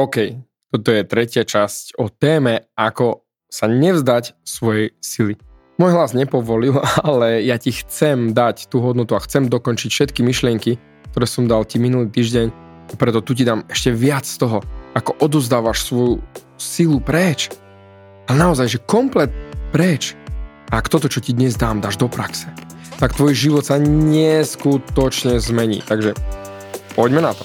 OK, toto je tretia časť o téme, ako sa nevzdať svojej sily. Môj hlas nepovolil, ale ja ti chcem dať tú hodnotu a chcem dokončiť všetky myšlienky, ktoré som dal ti minulý týždeň. Preto tu ti dám ešte viac z toho, ako odozdávaš svoju silu preč. Ale naozaj, že komplet preč. A ak toto, čo ti dnes dám, dáš do praxe, tak tvoj život sa neskutočne zmení. Takže poďme na to.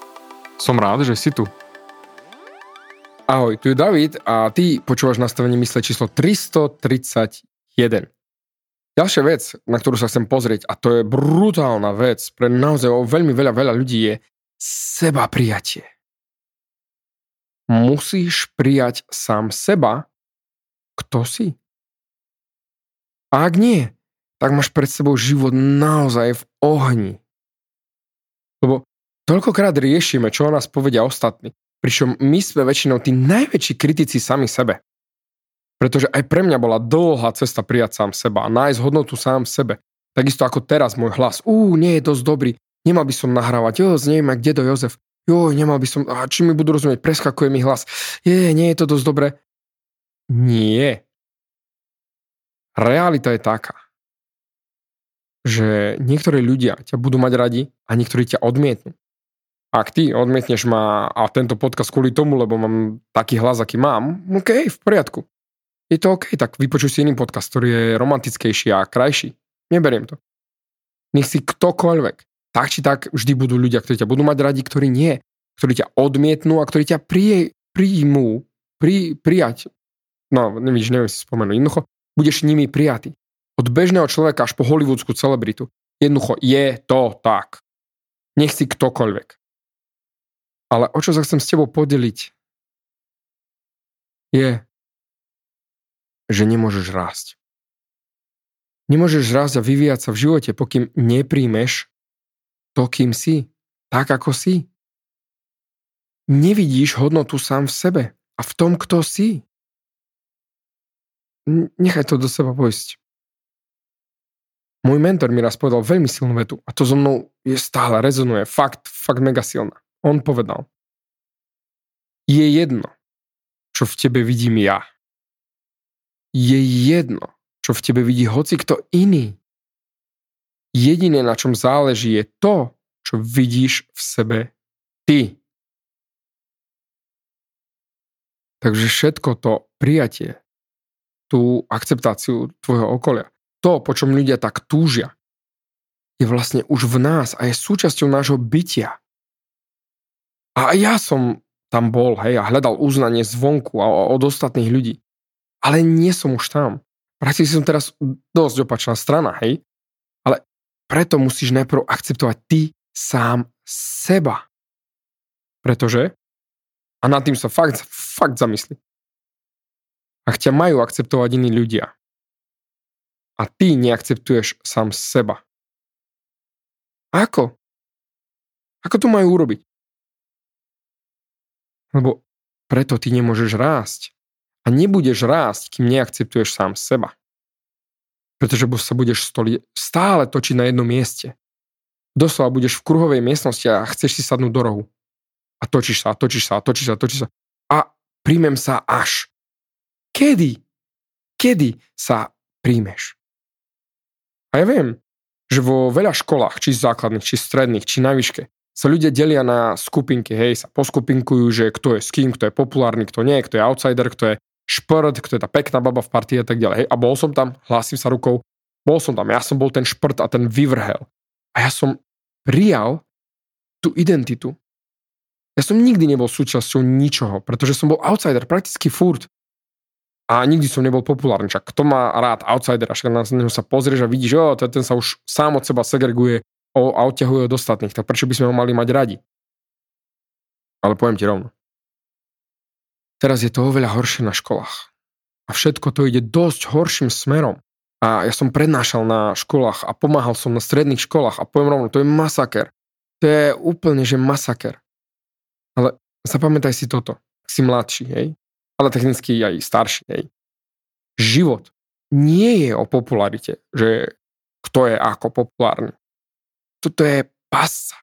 Som rád, že si tu. Ahoj, tu je David a ty počúvaš nastavenie mysle číslo 331. Ďalšia vec, na ktorú sa chcem pozrieť, a to je brutálna vec pre naozaj veľmi veľa, veľa ľudí, je seba prijatie. Musíš prijať sám seba, kto si. A ak nie, tak máš pred sebou život naozaj v ohni. Toľkokrát riešime, čo o nás povedia ostatní, pričom my sme väčšinou tí najväčší kritici sami sebe. Pretože aj pre mňa bola dlhá cesta prijať sám seba a nájsť hodnotu sám sebe. Takisto ako teraz môj hlas. Ú, nie je dosť dobrý. Nemal by som nahrávať. Jo, znejme, kde do Jozef. Jo, nemal by som... A či mi budú rozumieť? Preskakuje mi hlas. Je, nie je to dosť dobre. Nie. Realita je taká, že niektorí ľudia ťa budú mať radi a niektorí ťa odmietnú. Ak ty odmietneš ma a tento podcast kvôli tomu, lebo mám taký hlas, aký mám, OK, v poriadku. Je to OK, tak vypočuj si iný podcast, ktorý je romantickejší a krajší. Neberiem to. Nech si ktokoľvek. Tak či tak vždy budú ľudia, ktorí ťa budú mať radi, ktorí nie. Ktorí ťa odmietnú a ktorí ťa prie, príjmú. Pri, prijať. No, nevíš, neviem si spomenúť. Jednoducho, budeš nimi prijatý. Od bežného človeka až po hollywoodskú celebritu. Jednoducho, je to tak. Nech si ktokoľvek. Ale o čo sa chcem s tebou podeliť, je, že nemôžeš rásť. Nemôžeš rásť a vyvíjať sa v živote, pokým nepríjmeš to, kým si, tak ako si. Nevidíš hodnotu sám v sebe a v tom, kto si. Nechaj to do seba pojsť. Môj mentor mi raz povedal veľmi silnú vetu a to so mnou je stále rezonuje. Fakt, fakt mega silná. On povedal, je jedno, čo v tebe vidím ja. Je jedno, čo v tebe vidí hoci kto iný. Jediné, na čom záleží, je to, čo vidíš v sebe ty. Takže všetko to prijatie, tú akceptáciu tvojho okolia, to, po čom ľudia tak túžia, je vlastne už v nás a je súčasťou nášho bytia. A ja som tam bol, hej, a hľadal uznanie zvonku a od ostatných ľudí. Ale nie som už tam. Prakticky som teraz dosť opačná strana, hej. Ale preto musíš najprv akceptovať ty sám seba. Pretože, a nad tým sa fakt, fakt zamysli, ak ťa majú akceptovať iní ľudia a ty neakceptuješ sám seba, ako? Ako to majú urobiť? Lebo preto ty nemôžeš rásť. A nebudeš rásť, kým neakceptuješ sám seba. Pretože sa budeš stále točiť na jednom mieste. Doslova budeš v kruhovej miestnosti a chceš si sadnúť do rohu. A točíš sa, a točíš sa, a točíš sa, a točíš sa. A príjmem sa až. Kedy? Kedy sa príjmeš? A ja viem, že vo veľa školách, či základných, či stredných, či na výške, sa ľudia delia na skupinky, hej, sa poskupinkujú, že kto je s kým, kto je populárny, kto nie, kto je outsider, kto je šprt, kto je tá pekná baba v partii a tak ďalej. Hej. A bol som tam, hlásim sa rukou, bol som tam, ja som bol ten šprt a ten vyvrhel. A ja som prijal tú identitu. Ja som nikdy nebol súčasťou ničoho, pretože som bol outsider prakticky furt. A nikdy som nebol populárny. Čak kto má rád outsider, až na neho sa pozrieš a vidíš, že ten sa už sám od seba segreguje a odťahuje od ostatných, tak prečo by sme ho mali mať radi? Ale poviem ti rovno. Teraz je to oveľa horšie na školách. A všetko to ide dosť horším smerom. A ja som prednášal na školách a pomáhal som na stredných školách a poviem rovno, to je masaker. To je úplne, že masaker. Ale zapamätaj si toto. Si mladší, hej? Ale technicky aj starší, hej? Život nie je o popularite, že kto je ako populárny. Toto je pasa.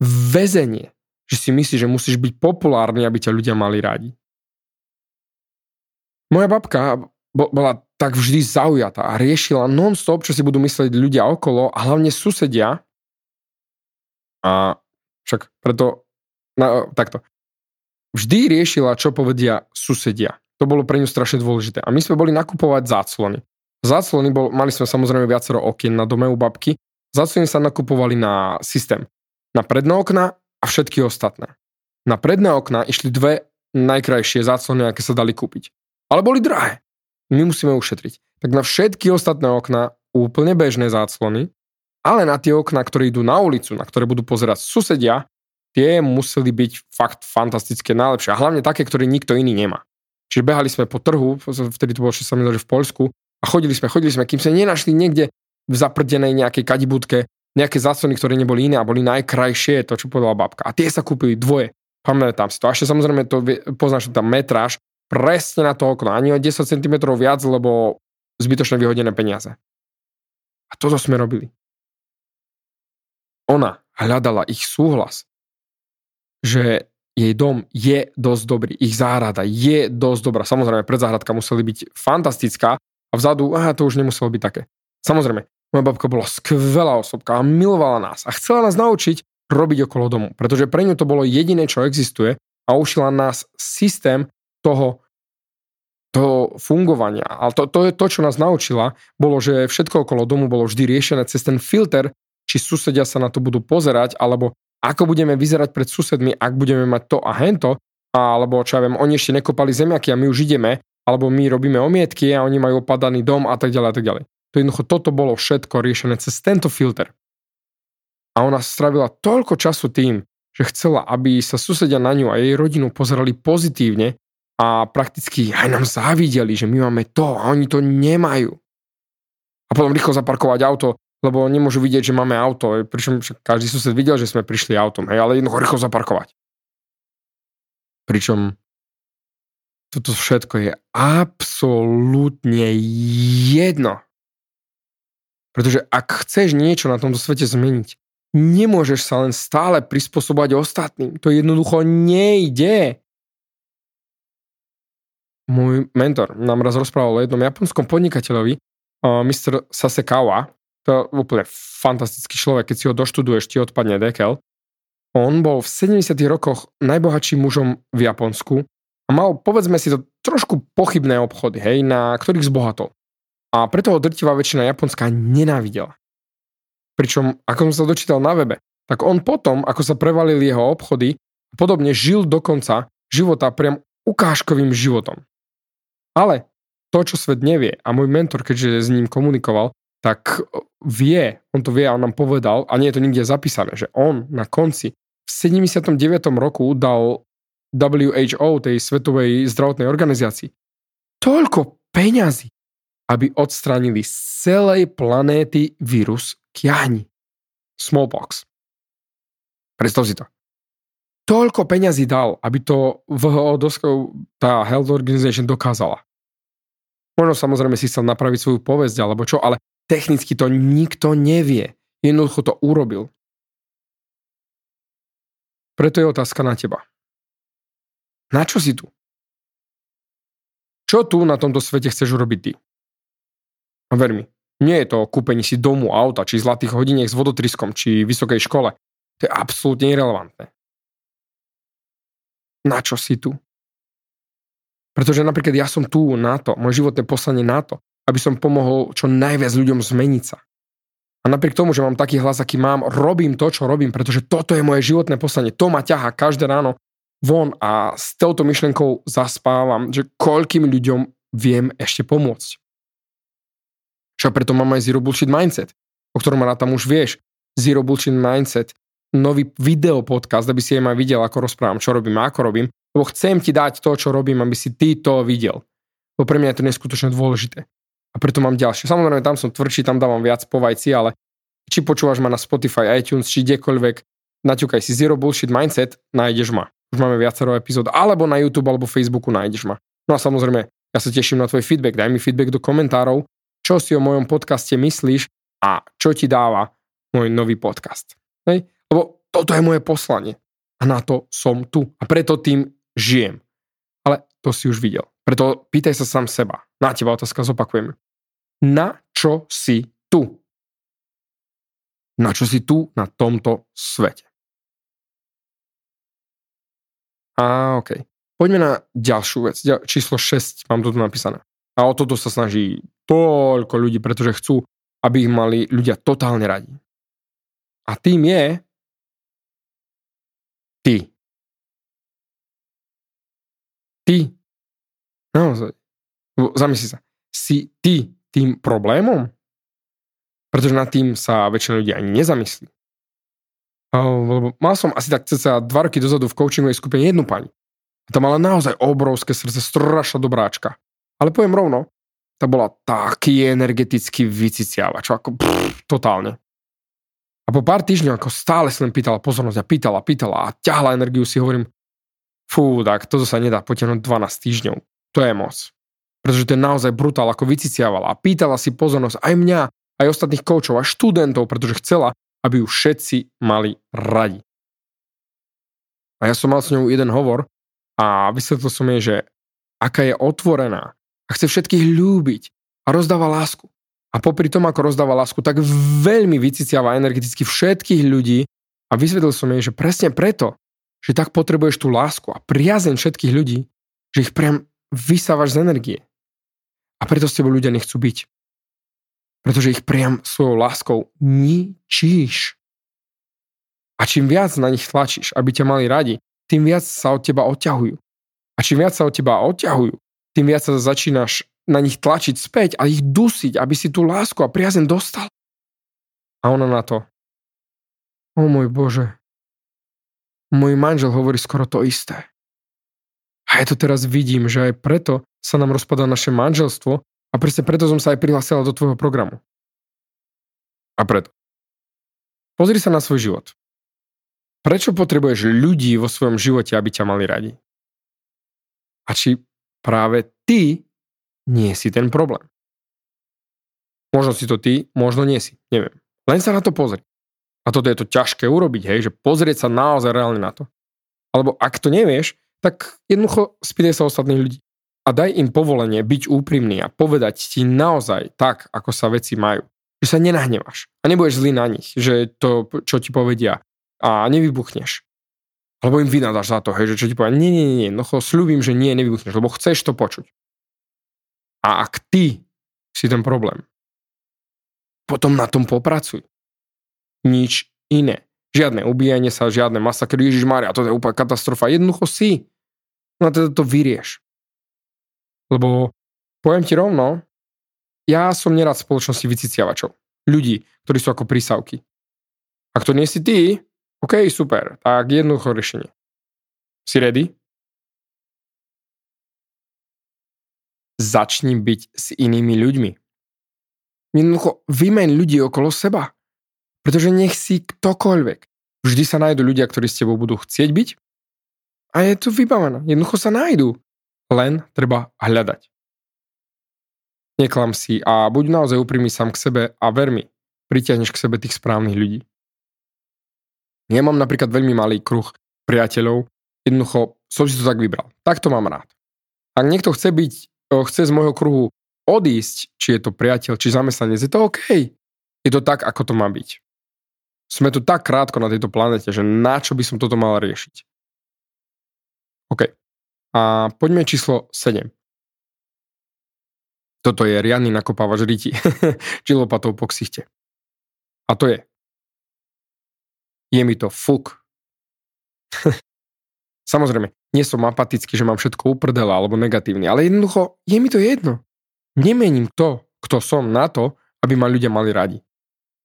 Vezenie, že si myslíš, že musíš byť populárny, aby ťa ľudia mali radi. Moja babka bola tak vždy zaujatá a riešila non-stop, čo si budú myslieť ľudia okolo a hlavne susedia. A však preto, no, takto. Vždy riešila, čo povedia susedia. To bolo pre ňu strašne dôležité. A my sme boli nakupovať záclony. Záclony, bol, mali sme samozrejme viacero okien na dome u babky. Záclony sa nakupovali na systém. Na predné okna a všetky ostatné. Na predné okna išli dve najkrajšie záclony, aké sa dali kúpiť ale boli drahé. My musíme ušetriť. Tak na všetky ostatné okná úplne bežné záclony, ale na tie okná, ktoré idú na ulicu, na ktoré budú pozerať susedia, tie museli byť fakt fantastické, najlepšie. A hlavne také, ktoré nikto iný nemá. Čiže behali sme po trhu, vtedy to bolo, že sa mi v Polsku, a chodili sme, chodili sme, kým sme nenašli niekde v zaprdenej nejakej kadibúdke nejaké záclony, ktoré neboli iné a boli najkrajšie, to čo povedala babka. A tie sa kúpili dvoje. Pamätám si to. A ešte samozrejme to poznáš tam metráž, presne na to okno, ani o 10 cm viac, lebo zbytočne vyhodené peniaze. A toto sme robili. Ona hľadala ich súhlas, že jej dom je dosť dobrý, ich záhrada je dosť dobrá. Samozrejme, predzáhradka museli byť fantastická a vzadu, aha, to už nemuselo byť také. Samozrejme, moja babka bola skvelá osobka a milovala nás a chcela nás naučiť robiť okolo domu, pretože pre ňu to bolo jediné, čo existuje a ušila nás systém toho, toho fungovania. Ale to, to je to, čo nás naučila, bolo, že všetko okolo domu bolo vždy riešené cez ten filter, či susedia sa na to budú pozerať, alebo ako budeme vyzerať pred susedmi, ak budeme mať to a hento, alebo čo ja viem, oni ešte nekopali zemiaky a my už ideme, alebo my robíme omietky a oni majú opadaný dom a tak ďalej a tak ďalej. To jednoducho toto bolo všetko riešené cez tento filter. A ona stravila toľko času tým, že chcela, aby sa susedia na ňu a jej rodinu pozerali pozitívne a prakticky aj nám závideli, že my máme to a oni to nemajú. A potom rýchlo zaparkovať auto, lebo nemôžu vidieť, že máme auto, pričom každý sused videl, že sme prišli autom, hej, ale jednoducho rýchlo zaparkovať. Pričom toto všetko je absolútne jedno. Pretože ak chceš niečo na tomto svete zmeniť, nemôžeš sa len stále prispôsobovať ostatným. To jednoducho nejde môj mentor nám raz rozprával o jednom japonskom podnikateľovi, Mr. Sasekawa, to je úplne fantastický človek, keď si ho doštuduješ, ti odpadne dekel. On bol v 70 rokoch najbohatším mužom v Japonsku a mal, povedzme si to, trošku pochybné obchody, hej, na ktorých zbohatol. A preto ho drtivá väčšina Japonska nenávidela. Pričom, ako som sa dočítal na webe, tak on potom, ako sa prevalili jeho obchody, podobne žil do konca života priam ukážkovým životom. Ale to, čo svet nevie, a môj mentor, keďže s ním komunikoval, tak vie, on to vie a on nám povedal, a nie je to nikde zapísané, že on na konci v 79. roku dal WHO, tej Svetovej zdravotnej organizácii, toľko peňazí, aby odstránili z celej planéty vírus kiahni. Smallpox. Predstav si to toľko peňazí dal, aby to VHO, tá Health Organization dokázala. Možno samozrejme si chcel napraviť svoju povesť alebo čo, ale technicky to nikto nevie. Jednoducho to urobil. Preto je otázka na teba. Na čo si tu? Čo tu na tomto svete chceš urobiť ty? A ver nie je to o kúpení si domu, auta, či zlatých hodiniek s vodotriskom, či vysokej škole. To je absolútne irrelevantné. Na čo si tu? Pretože napríklad ja som tu na to, moje životné poslanie na to, aby som pomohol čo najviac ľuďom zmeniť sa. A napriek tomu, že mám taký hlas, aký mám, robím to, čo robím, pretože toto je moje životné poslanie. To ma ťaha každé ráno von a s touto myšlenkou zaspávam, že koľkým ľuďom viem ešte pomôcť. Však preto mám aj Zero Bullshit Mindset, o ktorom tam už vieš. Zero Bullshit Mindset, nový video podcast, aby si aj aj videl, ako rozprávam, čo robím a ako robím, lebo chcem ti dať to, čo robím, aby si ty to videl. Lebo pre mňa je to neskutočne dôležité. A preto mám ďalšie. Samozrejme, tam som tvrdší, tam dávam viac po vajci, ale či počúvaš ma na Spotify, iTunes, či kdekoľvek, naťukaj si Zero Bullshit Mindset, nájdeš ma. Už máme viacero epizód. Alebo na YouTube, alebo Facebooku nájdeš ma. No a samozrejme, ja sa teším na tvoj feedback. Daj mi feedback do komentárov, čo si o mojom podcaste myslíš a čo ti dáva môj nový podcast. Hej? Lebo toto je moje poslanie. A na to som tu. A preto tým žijem. Ale to si už videl. Preto pýtaj sa sám seba. Na teba otázka zopakujem. Na čo si tu? Na čo si tu na tomto svete? A OK. Poďme na ďalšiu vec. Číslo 6 mám tu napísané. A o toto sa snaží toľko ľudí, pretože chcú, aby ich mali ľudia totálne radi. A tým je ty. Ty. Naozaj. Zamysli sa. Si ty tým problémom? Pretože nad tým sa väčšina ľudí ani nezamyslí. Lebo mal som asi tak cca dva roky dozadu v coachingovej skupine jednu pani. A tá mala naozaj obrovské srdce, strašná dobráčka. Ale poviem rovno, tá bola taký energetický vyciciavač, ako pff, totálne. A po pár týždňov, ako stále len pýtala pozornosť a pýtala, pýtala a ťahla energiu, si hovorím, fú, tak toto sa nedá potiahnuť 12 týždňov. To je moc pretože to je naozaj brutál, ako vyciciavala a pýtala si pozornosť aj mňa, aj ostatných koučov, aj študentov, pretože chcela, aby ju všetci mali radi. A ja som mal s ňou jeden hovor a vysvetlil som jej, že aká je otvorená a chce všetkých ľúbiť a rozdáva lásku. A popri tom, ako rozdáva lásku, tak veľmi vyciciava energeticky všetkých ľudí a vysvetlil som jej, že presne preto, že tak potrebuješ tú lásku a priazeň všetkých ľudí, že ich priam vysávaš z energie. A preto s tebou ľudia nechcú byť. Pretože ich priam svojou láskou ničíš. A čím viac na nich tlačíš, aby ťa mali radi, tým viac sa od teba odťahujú. A čím viac sa od teba odťahujú, tým viac sa začínaš na nich tlačiť späť a ich dusiť, aby si tú lásku a priazen dostal. A ona na to. O môj Bože. Môj manžel hovorí skoro to isté. A ja to teraz vidím, že aj preto sa nám rozpadá naše manželstvo a presne preto som sa aj prihlásila do tvojho programu. A preto. Pozri sa na svoj život. Prečo potrebuješ ľudí vo svojom živote, aby ťa mali radi? A či práve ty nie si ten problém? Možno si to ty, možno nie si, neviem. Len sa na to pozri. A toto je to ťažké urobiť, hej, že pozrieť sa naozaj reálne na to. Alebo ak to nevieš, tak jednoducho spýtaj sa ostatných ľudí. A daj im povolenie byť úprimný a povedať ti naozaj tak, ako sa veci majú. Že sa nenahnevaš a nebudeš zlý na nich, že to, čo ti povedia a nevybuchneš. Alebo im vynadáš za to, hej, že čo ti povedia, nie, nie, nie, no slúbim, že nie, nevybuchneš, lebo chceš to počuť. A ak ty si ten problém, potom na tom popracuj. Nič iné. Žiadne ubíjanie sa, žiadne masakry, Ježiš Maria, to je úplne katastrofa. Jednoducho si. No teda to vyrieš. Lebo poviem ti rovno, ja som nerad v spoločnosti vyciciavačov. Ľudí, ktorí sú ako prísavky. Ak to nie si ty, OK, super, tak jednoducho riešenie. Si ready? Začni byť s inými ľuďmi. Jednoducho vymeň ľudí okolo seba. Pretože nech si ktokoľvek. Vždy sa nájdú ľudia, ktorí s tebou budú chcieť byť a je to vybavené. Jednoducho sa nájdú. Len treba hľadať. Neklam si a buď naozaj úprimný sám k sebe a ver mi, k sebe tých správnych ľudí. Ja mám napríklad veľmi malý kruh priateľov, jednoducho som si to tak vybral. Tak to mám rád. Ak niekto chce byť, chce z môjho kruhu odísť, či je to priateľ, či zamestnanec, je to OK. Je to tak, ako to má byť. Sme tu tak krátko na tejto planete, že na čo by som toto mal riešiť? OK. A poďme číslo 7. Toto je riadny nakopávač ryti. či lopatou po ksichte. A to je. Je mi to fuk. Samozrejme, nie som apatický, že mám všetko uprdele alebo negatívny, ale jednoducho je mi to jedno. Nemením to, kto som na to, aby ma ľudia mali radi.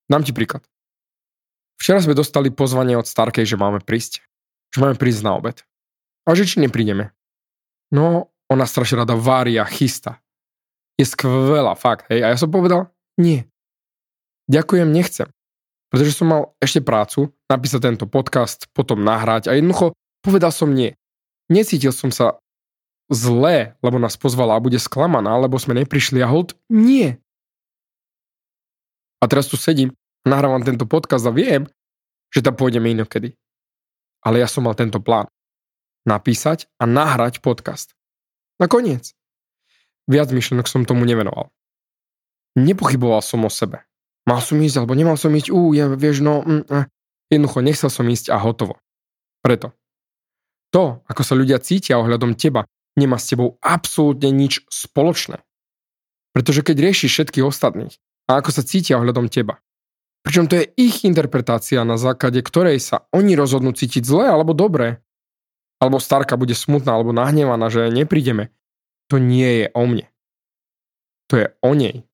Dám ti príklad. Včera sme dostali pozvanie od Starkej, že máme prísť. Že máme prísť na obed. A že či neprídeme. No, ona strašne rada vári a chystá. Je skvelá, fakt, hej. A ja som povedal, nie. Ďakujem, nechcem. Pretože som mal ešte prácu, napísať tento podcast, potom nahrať a jednoducho povedal som nie. Necítil som sa zlé, lebo nás pozvala a bude sklamaná, lebo sme neprišli a hold, nie. A teraz tu sedím, nahrávam tento podcast a viem, že tam pôjdeme inokedy. Ale ja som mal tento plán. Napísať a nahrať podcast. Na koniec. Viac myšlenok som tomu nevenoval. Nepochyboval som o sebe. Mal som ísť, alebo nemal som ísť, ú, ja, vieš, no, mm, eh. jednoducho nechcel som ísť a hotovo. Preto. To, ako sa ľudia cítia ohľadom teba, nemá s tebou absolútne nič spoločné. Pretože keď riešiš všetkých ostatných, a ako sa cítia ohľadom teba. Pričom to je ich interpretácia, na základe ktorej sa oni rozhodnú cítiť zle alebo dobre. Alebo starka bude smutná alebo nahnevaná, že neprídeme. To nie je o mne. To je o nej.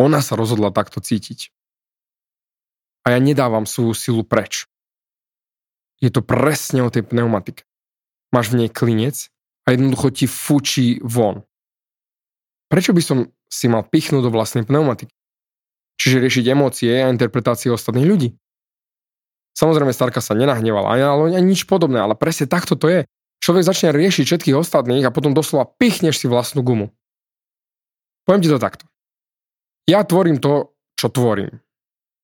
Ona sa rozhodla takto cítiť. A ja nedávam svoju silu preč. Je to presne o tej pneumatike. Máš v nej klinec a jednoducho ti fučí von. Prečo by som si mal pichnúť do vlastnej pneumatiky? Čiže riešiť emócie a interpretácie ostatných ľudí. Samozrejme, Starka sa nenahnevala, ani, ani nič podobné, ale presne takto to je. Človek začne riešiť všetkých ostatných a potom doslova pichneš si vlastnú gumu. Poviem ti to takto. Ja tvorím to, čo tvorím.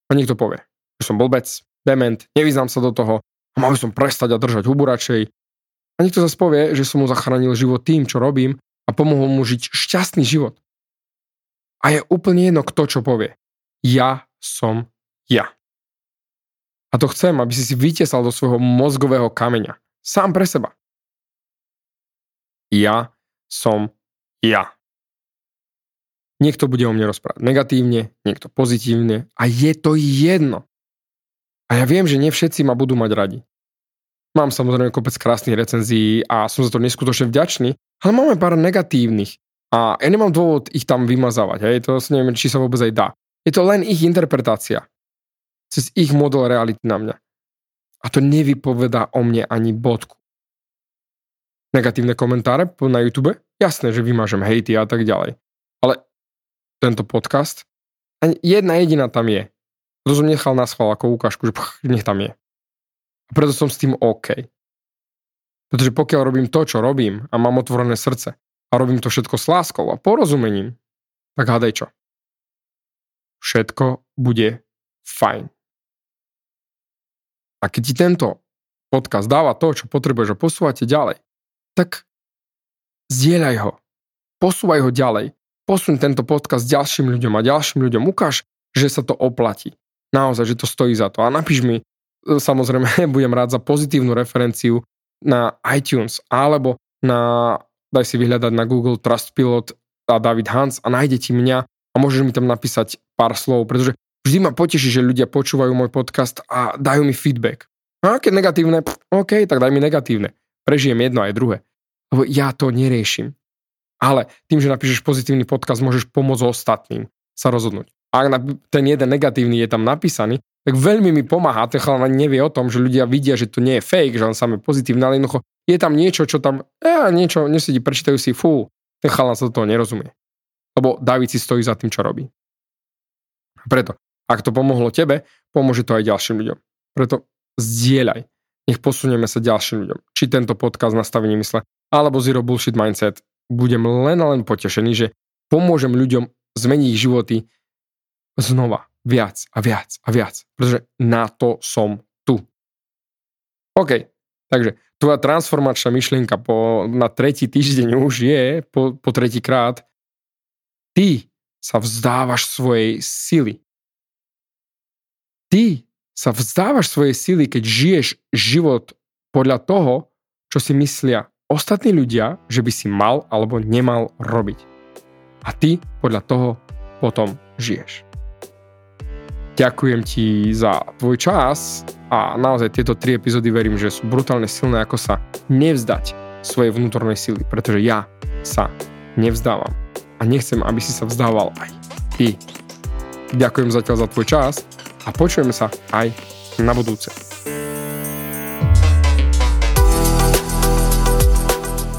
A niekto povie, že som blbec, dement, nevyznám sa do toho a mal by som prestať a držať hubu radšej. A niekto zase povie, že som mu zachránil život tým, čo robím a pomohol mu žiť šťastný život. A je úplne jedno, kto čo povie. Ja som ja. A to chcem, aby si si vytesal do svojho mozgového kameňa. Sám pre seba. Ja som ja. Niekto bude o mne rozprávať negatívne, niekto pozitívne a je to jedno. A ja viem, že nie všetci ma budú mať radi. Mám samozrejme kopec krásnych recenzií a som za to neskutočne vďačný, ale máme pár negatívnych. A ja nemám dôvod ich tam vymazávať, hej, to neviem, či sa vôbec aj dá. Je to len ich interpretácia. Cez ich model reality na mňa. A to nevypovedá o mne ani bodku. Negatívne komentáre na YouTube? Jasné, že vymažem hejty a tak ďalej. Tento podcast, ani jedna jediná tam je. To som nechal na schvál ako ukážku, že pch, nech tam je. A preto som s tým OK. Pretože pokiaľ robím to, čo robím a mám otvorené srdce a robím to všetko s láskou a porozumením, tak hádaj čo. Všetko bude fajn. A keď ti tento podcast dáva to, čo potrebuješ a posúvate ďalej, tak zdieľaj ho. Posúvaj ho ďalej. Posuň tento podcast ďalším ľuďom a ďalším ľuďom. Ukáž, že sa to oplatí. Naozaj, že to stojí za to. A napíš mi samozrejme budem rád za pozitívnu referenciu na iTunes alebo na, daj si vyhľadať na Google Trustpilot a David Hans a nájde ti mňa a môžeš mi tam napísať pár slov, pretože vždy ma poteší, že ľudia počúvajú môj podcast a dajú mi feedback. A keď negatívne, OK, tak daj mi negatívne. Prežijem jedno aj druhé. Lebo ja to neriešim. Ale tým, že napíšeš pozitívny podcast, môžeš pomôcť ostatným sa rozhodnúť. Ak ten jeden negatívny je tam napísaný, tak veľmi mi pomáha, ten chalán ani nevie o tom, že ľudia vidia, že to nie je fake, že on sám je pozitívny, ale jednoducho je tam niečo, čo tam, e, niečo, nesedí, prečítajú si, fú, ten chalán sa do toho nerozumie. Lebo David si stojí za tým, čo robí. Preto, ak to pomohlo tebe, pomôže to aj ďalším ľuďom. Preto zdieľaj. Nech posunieme sa ďalším ľuďom. Či tento podcast nastavení mysle, alebo Zero Bullshit Mindset. Budem len a len potešený, že pomôžem ľuďom zmeniť ich životy znova viac a viac a viac, pretože na to som tu. OK, takže tvoja transformačná myšlienka po, na tretí týždeň už je, po, po tretí krát, ty sa vzdávaš svojej sily. ty sa vzdávaš svojej sily, keď žiješ život podľa toho, čo si myslia ostatní ľudia, že by si mal alebo nemal robiť. A ty podľa toho potom žiješ. Ďakujem ti za tvoj čas a naozaj tieto tri epizódy verím, že sú brutálne silné, ako sa nevzdať svojej vnútornej sily, pretože ja sa nevzdávam a nechcem, aby si sa vzdával aj ty. Ďakujem zatiaľ za tvoj čas a počujeme sa aj na budúce.